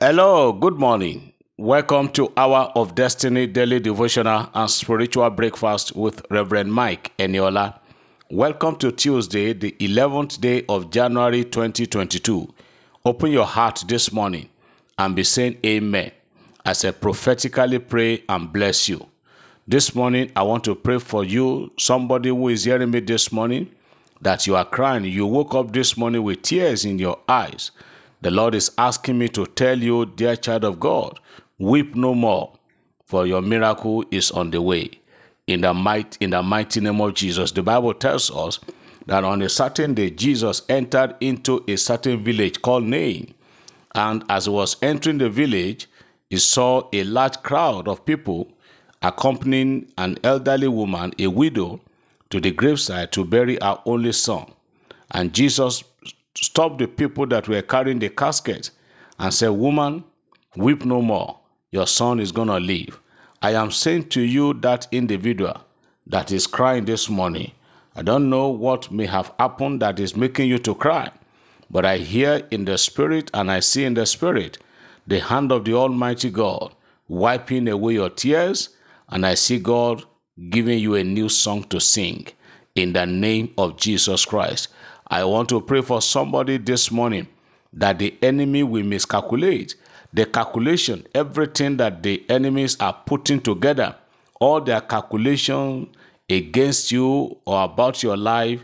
Hello, good morning. Welcome to Hour of Destiny Daily Devotional and Spiritual Breakfast with Reverend Mike Eniola. Welcome to Tuesday, the 11th day of January 2022. Open your heart this morning and be saying Amen as I prophetically pray and bless you. This morning, I want to pray for you, somebody who is hearing me this morning, that you are crying. You woke up this morning with tears in your eyes. The Lord is asking me to tell you, dear child of God, weep no more, for your miracle is on the way. In the might, in the mighty name of Jesus, the Bible tells us that on a certain day Jesus entered into a certain village called Nain, and as he was entering the village, he saw a large crowd of people accompanying an elderly woman, a widow, to the graveside to bury her only son. And Jesus stopped the people that were carrying the casket and said, Woman, weep no more. Your son is going to live. I am saying to you, that individual that is crying this morning, I don't know what may have happened that is making you to cry, but I hear in the spirit and I see in the spirit the hand of the Almighty God wiping away your tears, and I see God giving you a new song to sing in the name of Jesus Christ. I want to pray for somebody this morning that the enemy will miscalculate the calculation, everything that the enemies are putting together, all their calculation against you or about your life,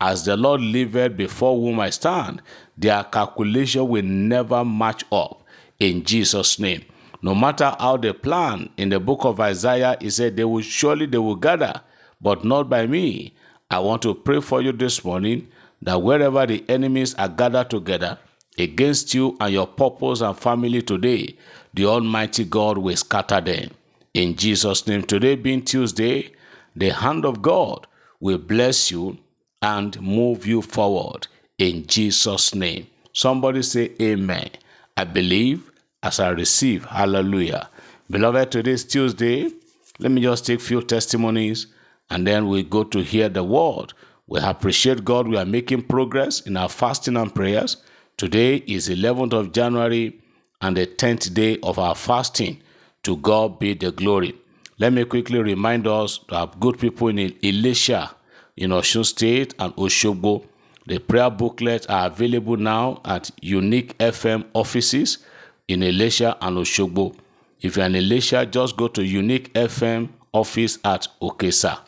as the Lord liveth before whom I stand, their calculation will never match up in Jesus' name. No matter how they plan, in the book of Isaiah, he said, They will surely they will gather, but not by me. I want to pray for you this morning that wherever the enemies are gathered together against you and your purpose and family today, the Almighty God will scatter them. In Jesus' name, today being Tuesday, the hand of God will bless you and move you forward. In Jesus' name. Somebody say, Amen. I believe as I receive. Hallelujah. Beloved, today is Tuesday. Let me just take few testimonies and then we go to hear the word. We appreciate God. We are making progress in our fasting and prayers. Today is 11th of January and the 10th day of our fasting. To God be the glory. Let me quickly remind us to have good people in Ilesha, in Osun State and Oshogbo. The prayer booklets are available now at Unique FM offices in Ilesha and Oshogbo. If you're in Ilesha, just go to Unique FM office at Okesa.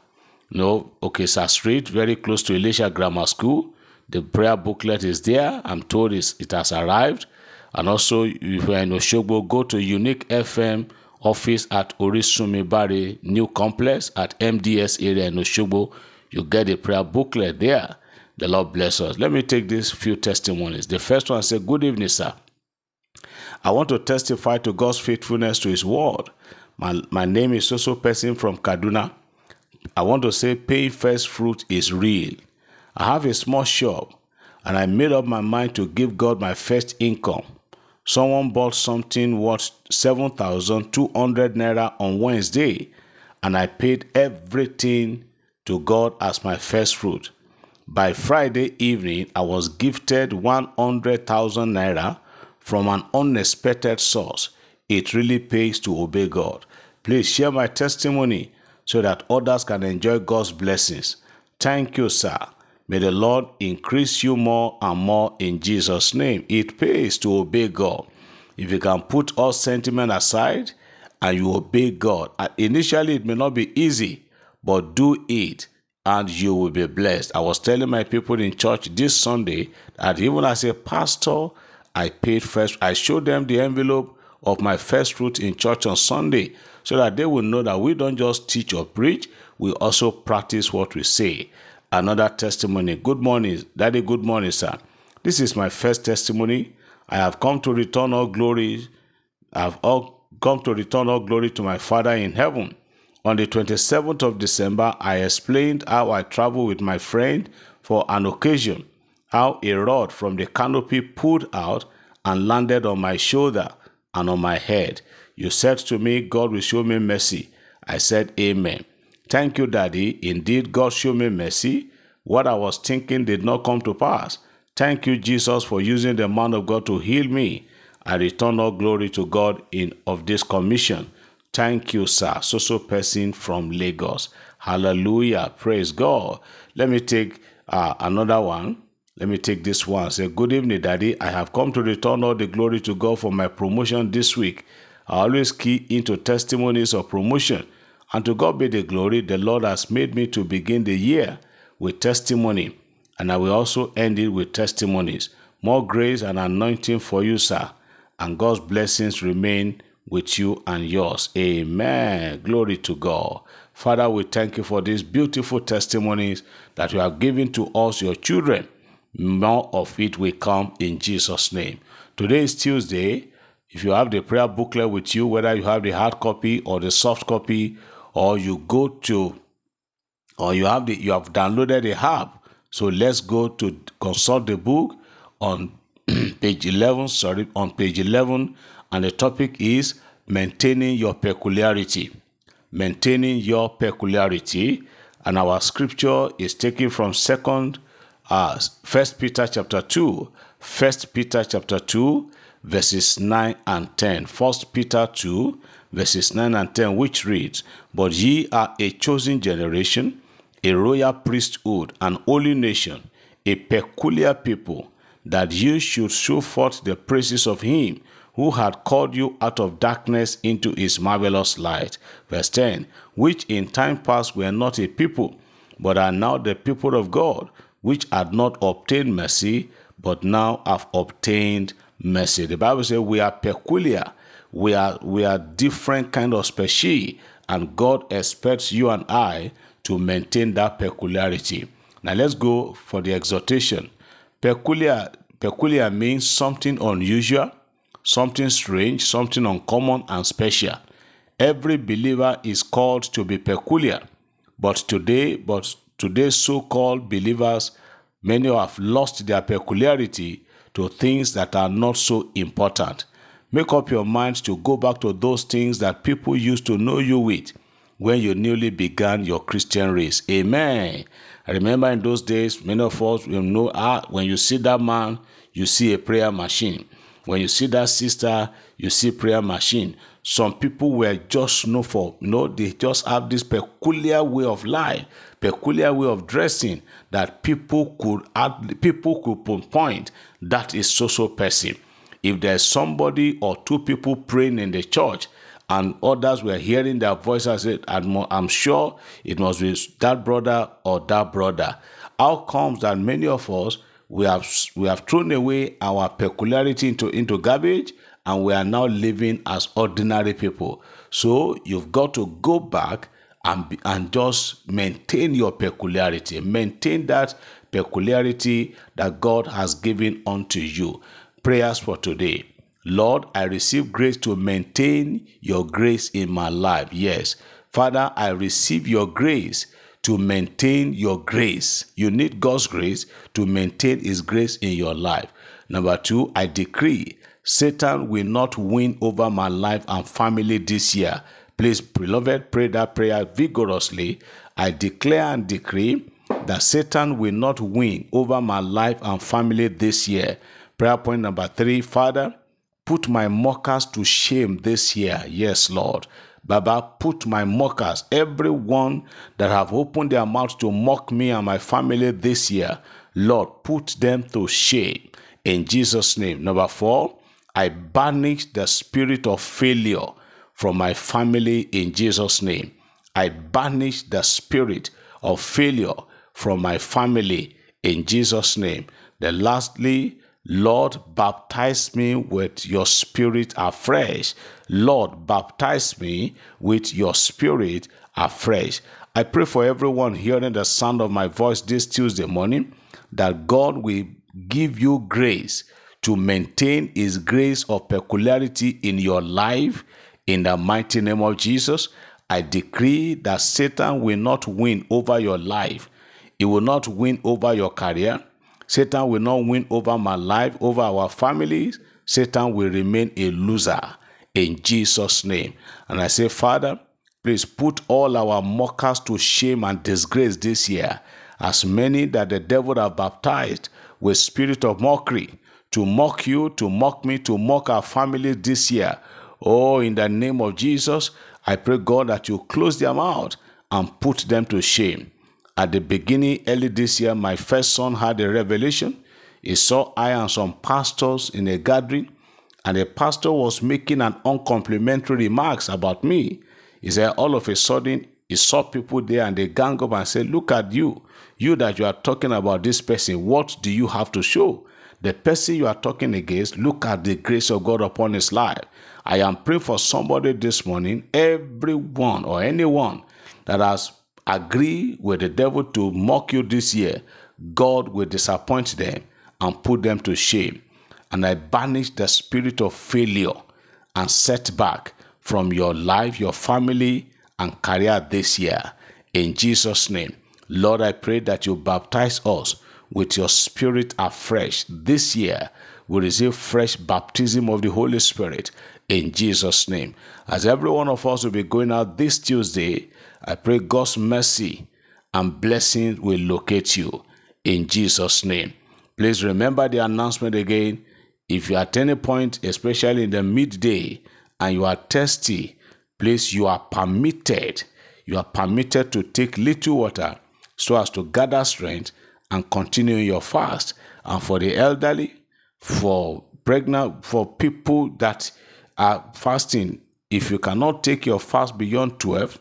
No, Okesa Street, very close to Ilesha Grammar School. The prayer booklet is there. I'm told it has arrived. And also, if you're in Oshogbo, go to Unique FM office at Orisumi Bari New Complex at MDS area in Oshogbo. You get a prayer booklet there. The Lord bless us. Let me take these few testimonies. The first one says, Good evening, sir. I want to testify to God's faithfulness to His word. My, my name is Soso Person from Kaduna. I want to say paying first fruit is real. I have a small shop and I made up my mind to give God my first income. Someone bought something worth 7,200 naira on Wednesday and I paid everything to God as my first fruit. By Friday evening, I was gifted 100,000 naira from an unexpected source. It really pays to obey God. Please share my testimony so that others can enjoy God's blessings. Thank you, sir. May the Lord increase you more and more in Jesus' name. It pays to obey God. If you can put all sentiment aside and you obey God, initially it may not be easy, but do it and you will be blessed. I was telling my people in church this Sunday that even as a pastor, I paid first. I showed them the envelope of my first fruit in church on Sunday so that they will know that we don't just teach or preach, we also practice what we say. Another testimony. Good morning, Daddy. Good morning, sir. This is my first testimony. I have come to return all glory. I have all come to return all glory to my Father in heaven. On the 27th of December, I explained how I traveled with my friend for an occasion, how a rod from the canopy pulled out and landed on my shoulder and on my head. You said to me, God will show me mercy. I said, Amen. Thank you, Daddy. Indeed, God showed me mercy. What I was thinking did not come to pass. Thank you, Jesus, for using the man of God to heal me. I return all glory to God in of this commission. Thank you, sir. So so person from Lagos. Hallelujah. Praise God. Let me take uh, another one. Let me take this one. Say, Good evening, Daddy. I have come to return all the glory to God for my promotion this week. I always key into testimonies of promotion. And to God be the glory, the Lord has made me to begin the year with testimony. And I will also end it with testimonies. More grace and anointing for you, sir. And God's blessings remain with you and yours. Amen. Glory to God. Father, we thank you for these beautiful testimonies that you have given to us, your children. More of it will come in Jesus' name. Today is Tuesday. If you have the prayer booklet with you, whether you have the hard copy or the soft copy, or you go to or you have the you have downloaded the app, so let's go to consult the book on page 11, sorry, on page 11, and the topic is maintaining your peculiarity. Maintaining your peculiarity, and our scripture is taken from second as 1 Peter chapter 2, 1 Peter chapter 2, verses 9 and 10. 1 Peter 2, verses 9 and 10, which reads, But ye are a chosen generation, a royal priesthood, an holy nation, a peculiar people, that ye should show forth the praises of him who had called you out of darkness into his marvelous light. Verse 10, which in time past were not a people, but are now the people of God which had not obtained mercy, but now have obtained mercy. The Bible says we are peculiar. We are we are different kind of species, and God expects you and I to maintain that peculiarity. Now let's go for the exhortation. Peculiar peculiar means something unusual, something strange, something uncommon and special. Every believer is called to be peculiar, but today, but Today's so called believers, many have lost their peculiarity to things that are not so important. Make up your mind to go back to those things that people used to know you with when you newly began your Christian race. Amen. I remember in those days, many of us will know ah, when you see that man, you see a prayer machine. When you see that sister, you see prayer machine. Some people were just known for, you know, they just have this peculiar way of life, peculiar way of dressing that people could add, people could pinpoint that is so-so person. If there's somebody or two people praying in the church and others were hearing their voices, I'm, I'm sure it must be that brother or that brother. How comes that many of us we have we have thrown away our peculiarity into, into garbage and we are now living as ordinary people. So you've got to go back and, and just maintain your peculiarity. Maintain that peculiarity that God has given unto you. Prayers for today. Lord, I receive grace to maintain your grace in my life. Yes. Father, I receive your grace to maintain your grace. You need God's grace to maintain His grace in your life. Number two, I decree Satan will not win over my life and family this year. Please, beloved, pray that prayer vigorously. I declare and decree that Satan will not win over my life and family this year. Prayer point number three Father, put my mockers to shame this year. Yes, Lord. Baba, put my mockers, everyone that have opened their mouths to mock me and my family this year, Lord, put them to shame in Jesus' name. Number four, I banish the spirit of failure from my family in Jesus' name. I banish the spirit of failure from my family in Jesus' name. Then lastly, Lord, baptize me with your spirit afresh. Lord, baptize me with your spirit afresh. I pray for everyone hearing the sound of my voice this Tuesday morning that God will give you grace to maintain his grace of peculiarity in your life in the mighty name of Jesus. I decree that Satan will not win over your life. He will not win over your career. Satan will not win over my life, over our families. Satan will remain a loser in Jesus' name. And I say, Father, please put all our mockers to shame and disgrace this year, as many that the devil have baptized with spirit of mockery to mock you, to mock me, to mock our family this year. Oh, in the name of Jesus, I pray, God, that you close their mouth and put them to shame. At the beginning, early this year, my first son had a revelation. He saw I and some pastors in a gathering, and the pastor was making an uncomplimentary remarks about me. He said, all of a sudden, he saw people there and they gang up and said, Look at you. You that you are talking about this person, what do you have to show? The person you are talking against, look at the grace of God upon his life. I am praying for somebody this morning, everyone or anyone that has agreed with the devil to mock you this year, God will disappoint them and put them to shame. And I banish the spirit of failure and setback from your life, your family, and career this year. In Jesus' name, Lord, I pray that you baptize us with your spirit afresh. This year, we receive fresh baptism of the Holy Spirit in Jesus' name. As every one of us will be going out this Tuesday, I pray God's mercy and blessing will locate you in Jesus' name. Please remember the announcement again. If you at any point, especially in the midday, and you are thirsty, please, you are permitted. You are permitted to take little water so as to gather strength and continue your fast. And for the elderly, for pregnant, for people that are fasting, if you cannot take your fast beyond 12,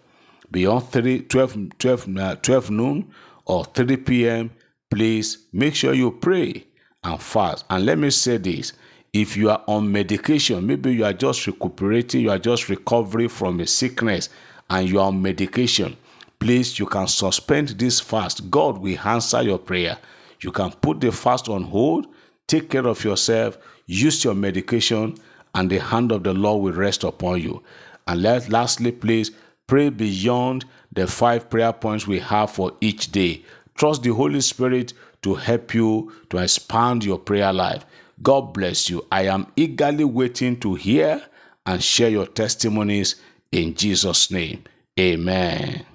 beyond 3, 12, 12, uh, 12 noon or 3 p.m., please make sure you pray and fast. And let me say this if you are on medication, maybe you are just recuperating, you are just recovering from a sickness, and you are on medication, please, you can suspend this fast. God will answer your prayer. You can put the fast on hold, take care of yourself, use your medication, and the hand of the Lord will rest upon you. And let, lastly, please pray beyond the five prayer points we have for each day. Trust the Holy Spirit to help you to expand your prayer life. God bless you. I am eagerly waiting to hear and share your testimonies in Jesus' name. Amen.